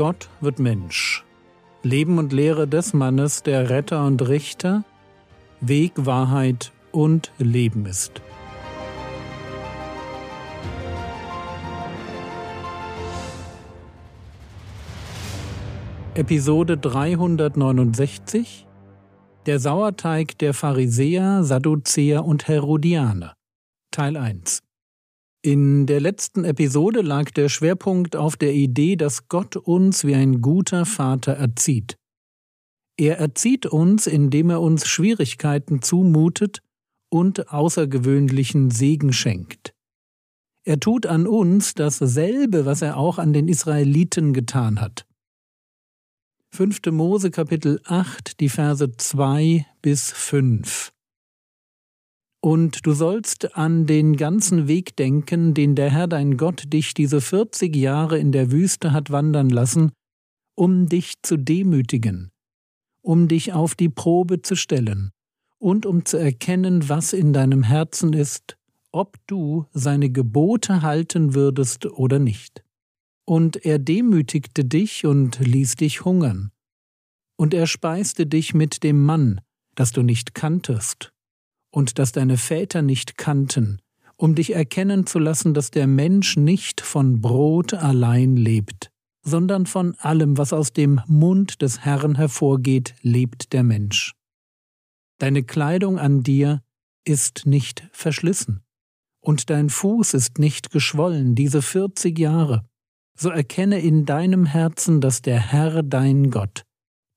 Gott wird Mensch. Leben und Lehre des Mannes, der Retter und Richter, Weg, Wahrheit und Leben ist. Episode 369 Der Sauerteig der Pharisäer, Sadduzäer und Herodianer Teil 1 in der letzten Episode lag der Schwerpunkt auf der Idee, dass Gott uns wie ein guter Vater erzieht. Er erzieht uns, indem er uns Schwierigkeiten zumutet und außergewöhnlichen Segen schenkt. Er tut an uns dasselbe, was er auch an den Israeliten getan hat. 5. Mose Kapitel 8, die Verse 2 bis 5. Und du sollst an den ganzen Weg denken, den der Herr dein Gott dich diese vierzig Jahre in der Wüste hat wandern lassen, um dich zu demütigen, um dich auf die Probe zu stellen und um zu erkennen, was in deinem Herzen ist, ob du seine Gebote halten würdest oder nicht. Und er demütigte dich und ließ dich hungern. Und er speiste dich mit dem Mann, das du nicht kanntest, und das deine Väter nicht kannten, um dich erkennen zu lassen, dass der Mensch nicht von Brot allein lebt, sondern von allem, was aus dem Mund des Herrn hervorgeht, lebt der Mensch. Deine Kleidung an dir ist nicht verschlissen, und dein Fuß ist nicht geschwollen diese vierzig Jahre. So erkenne in deinem Herzen, dass der Herr dein Gott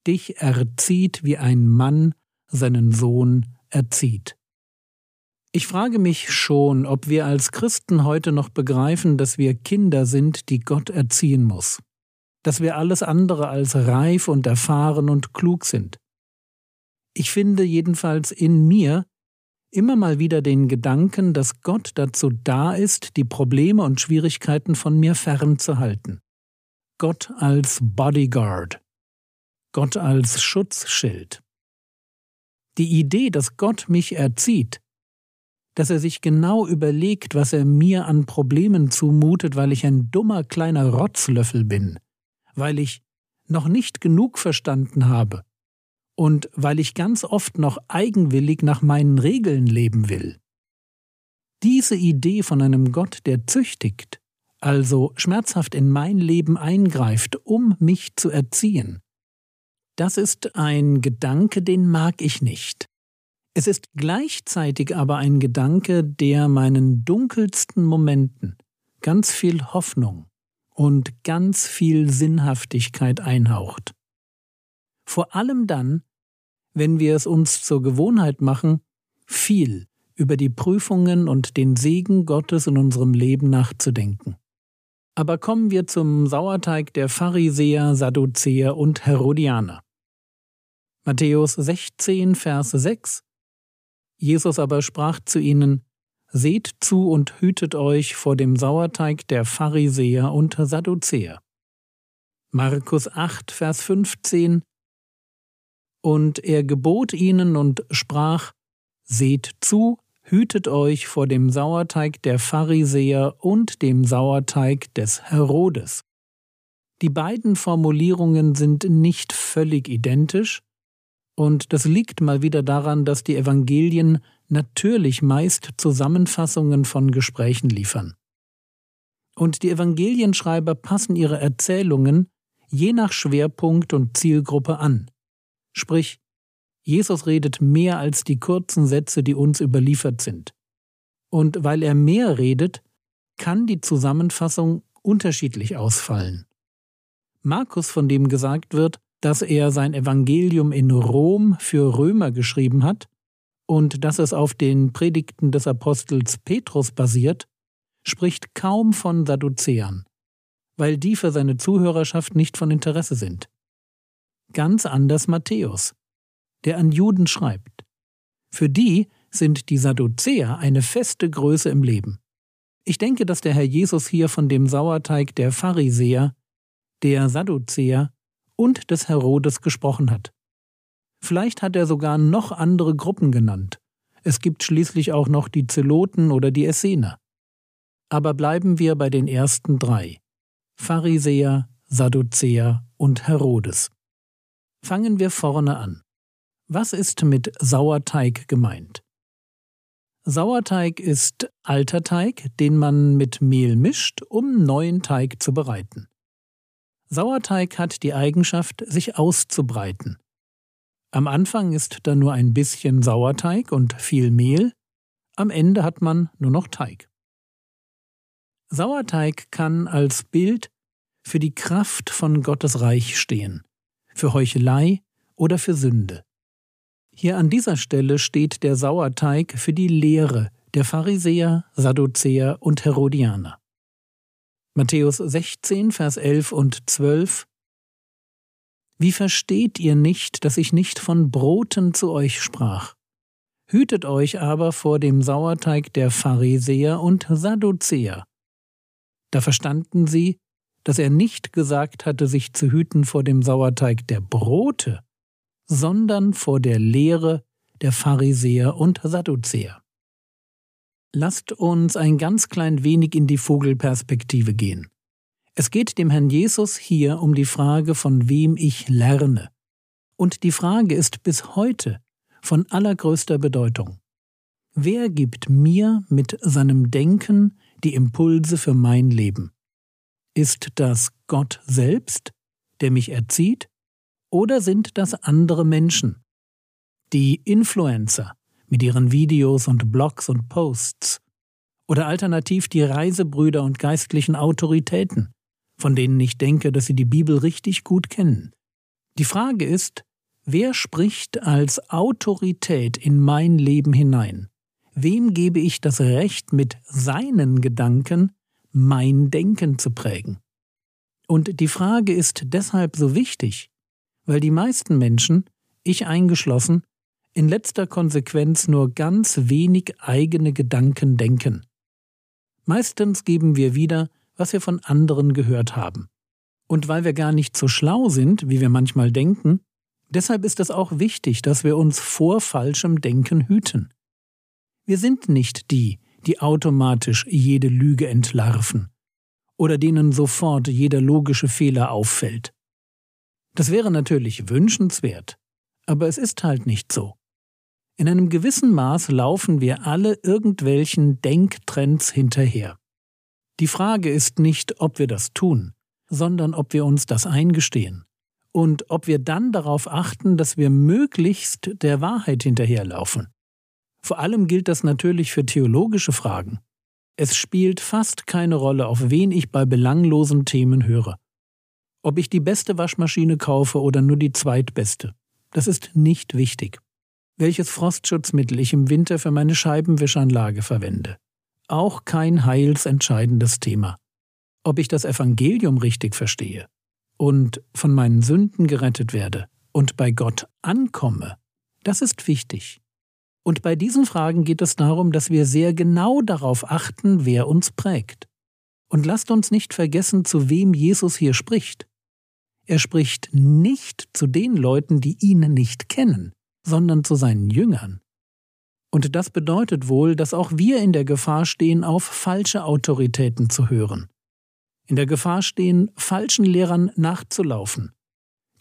dich erzieht, wie ein Mann seinen Sohn erzieht. Ich frage mich schon, ob wir als Christen heute noch begreifen, dass wir Kinder sind, die Gott erziehen muss, dass wir alles andere als reif und erfahren und klug sind. Ich finde jedenfalls in mir immer mal wieder den Gedanken, dass Gott dazu da ist, die Probleme und Schwierigkeiten von mir fernzuhalten. Gott als Bodyguard, Gott als Schutzschild. Die Idee, dass Gott mich erzieht, dass er sich genau überlegt, was er mir an Problemen zumutet, weil ich ein dummer kleiner Rotzlöffel bin, weil ich noch nicht genug verstanden habe und weil ich ganz oft noch eigenwillig nach meinen Regeln leben will. Diese Idee von einem Gott, der züchtigt, also schmerzhaft in mein Leben eingreift, um mich zu erziehen, das ist ein Gedanke, den mag ich nicht. Es ist gleichzeitig aber ein Gedanke, der meinen dunkelsten Momenten ganz viel Hoffnung und ganz viel Sinnhaftigkeit einhaucht. Vor allem dann, wenn wir es uns zur Gewohnheit machen, viel über die Prüfungen und den Segen Gottes in unserem Leben nachzudenken. Aber kommen wir zum Sauerteig der Pharisäer, Sadduzäer und Herodianer. Matthäus 16, Vers 6 Jesus aber sprach zu ihnen, Seht zu und hütet euch vor dem Sauerteig der Pharisäer und Sadduzäer. Markus 8, Vers 15 Und er gebot ihnen und sprach, Seht zu, hütet euch vor dem Sauerteig der Pharisäer und dem Sauerteig des Herodes. Die beiden Formulierungen sind nicht völlig identisch, und das liegt mal wieder daran, dass die Evangelien natürlich meist Zusammenfassungen von Gesprächen liefern. Und die Evangelienschreiber passen ihre Erzählungen je nach Schwerpunkt und Zielgruppe an. Sprich, Jesus redet mehr als die kurzen Sätze, die uns überliefert sind. Und weil er mehr redet, kann die Zusammenfassung unterschiedlich ausfallen. Markus, von dem gesagt wird, dass er sein Evangelium in Rom für Römer geschrieben hat und dass es auf den Predigten des Apostels Petrus basiert, spricht kaum von Sadduzäern, weil die für seine Zuhörerschaft nicht von Interesse sind. Ganz anders Matthäus, der an Juden schreibt. Für die sind die Sadduzäer eine feste Größe im Leben. Ich denke, dass der Herr Jesus hier von dem Sauerteig der Pharisäer, der Sadduzäer und des Herodes gesprochen hat. Vielleicht hat er sogar noch andere Gruppen genannt. Es gibt schließlich auch noch die Zeloten oder die Essener. Aber bleiben wir bei den ersten drei. Pharisäer, Sadduzäer und Herodes. Fangen wir vorne an. Was ist mit Sauerteig gemeint? Sauerteig ist alter Teig, den man mit Mehl mischt, um neuen Teig zu bereiten. Sauerteig hat die Eigenschaft, sich auszubreiten. Am Anfang ist da nur ein bisschen Sauerteig und viel Mehl, am Ende hat man nur noch Teig. Sauerteig kann als Bild für die Kraft von Gottes Reich stehen, für Heuchelei oder für Sünde. Hier an dieser Stelle steht der Sauerteig für die Lehre der Pharisäer, Sadduzäer und Herodianer. Matthäus 16, Vers 11 und 12 Wie versteht ihr nicht, dass ich nicht von Broten zu euch sprach? Hütet euch aber vor dem Sauerteig der Pharisäer und Sadduzäer. Da verstanden sie, dass er nicht gesagt hatte, sich zu hüten vor dem Sauerteig der Brote, sondern vor der Lehre der Pharisäer und Sadduzäer. Lasst uns ein ganz klein wenig in die Vogelperspektive gehen. Es geht dem Herrn Jesus hier um die Frage, von wem ich lerne. Und die Frage ist bis heute von allergrößter Bedeutung. Wer gibt mir mit seinem Denken die Impulse für mein Leben? Ist das Gott selbst, der mich erzieht, oder sind das andere Menschen? Die Influencer mit ihren Videos und Blogs und Posts oder alternativ die Reisebrüder und geistlichen Autoritäten, von denen ich denke, dass sie die Bibel richtig gut kennen. Die Frage ist, wer spricht als Autorität in mein Leben hinein? Wem gebe ich das Recht, mit seinen Gedanken mein Denken zu prägen? Und die Frage ist deshalb so wichtig, weil die meisten Menschen, ich eingeschlossen, in letzter Konsequenz nur ganz wenig eigene Gedanken denken. Meistens geben wir wieder, was wir von anderen gehört haben. Und weil wir gar nicht so schlau sind, wie wir manchmal denken, deshalb ist es auch wichtig, dass wir uns vor falschem Denken hüten. Wir sind nicht die, die automatisch jede Lüge entlarven oder denen sofort jeder logische Fehler auffällt. Das wäre natürlich wünschenswert, aber es ist halt nicht so. In einem gewissen Maß laufen wir alle irgendwelchen Denktrends hinterher. Die Frage ist nicht, ob wir das tun, sondern ob wir uns das eingestehen und ob wir dann darauf achten, dass wir möglichst der Wahrheit hinterherlaufen. Vor allem gilt das natürlich für theologische Fragen. Es spielt fast keine Rolle, auf wen ich bei belanglosen Themen höre. Ob ich die beste Waschmaschine kaufe oder nur die zweitbeste, das ist nicht wichtig. Welches Frostschutzmittel ich im Winter für meine Scheibenwischanlage verwende. Auch kein heilsentscheidendes Thema. Ob ich das Evangelium richtig verstehe und von meinen Sünden gerettet werde und bei Gott ankomme, das ist wichtig. Und bei diesen Fragen geht es darum, dass wir sehr genau darauf achten, wer uns prägt. Und lasst uns nicht vergessen, zu wem Jesus hier spricht. Er spricht nicht zu den Leuten, die ihn nicht kennen, sondern zu seinen Jüngern. Und das bedeutet wohl, dass auch wir in der Gefahr stehen, auf falsche Autoritäten zu hören. In der Gefahr stehen, falschen Lehrern nachzulaufen,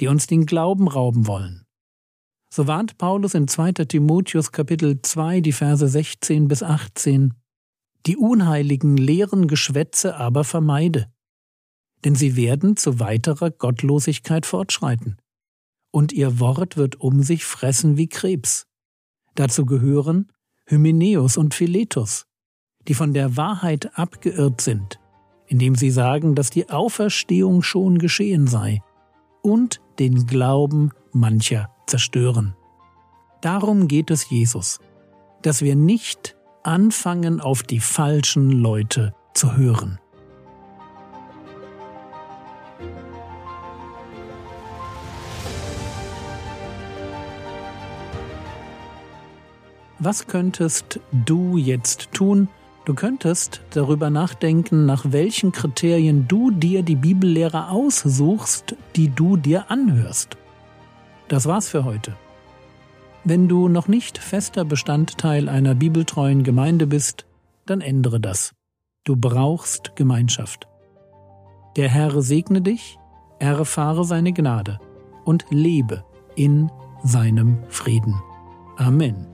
die uns den Glauben rauben wollen. So warnt Paulus in 2. Timotheus Kapitel 2 die Verse 16 bis 18 Die unheiligen leeren Geschwätze aber vermeide, denn sie werden zu weiterer Gottlosigkeit fortschreiten. Und ihr Wort wird um sich fressen wie Krebs. Dazu gehören Hymenäus und Philetus, die von der Wahrheit abgeirrt sind, indem sie sagen, dass die Auferstehung schon geschehen sei, und den Glauben mancher zerstören. Darum geht es Jesus, dass wir nicht anfangen, auf die falschen Leute zu hören. Was könntest du jetzt tun? Du könntest darüber nachdenken, nach welchen Kriterien du dir die Bibellehrer aussuchst, die du dir anhörst. Das war's für heute. Wenn du noch nicht fester Bestandteil einer bibeltreuen Gemeinde bist, dann ändere das. Du brauchst Gemeinschaft. Der Herr segne dich, erfahre seine Gnade und lebe in seinem Frieden. Amen.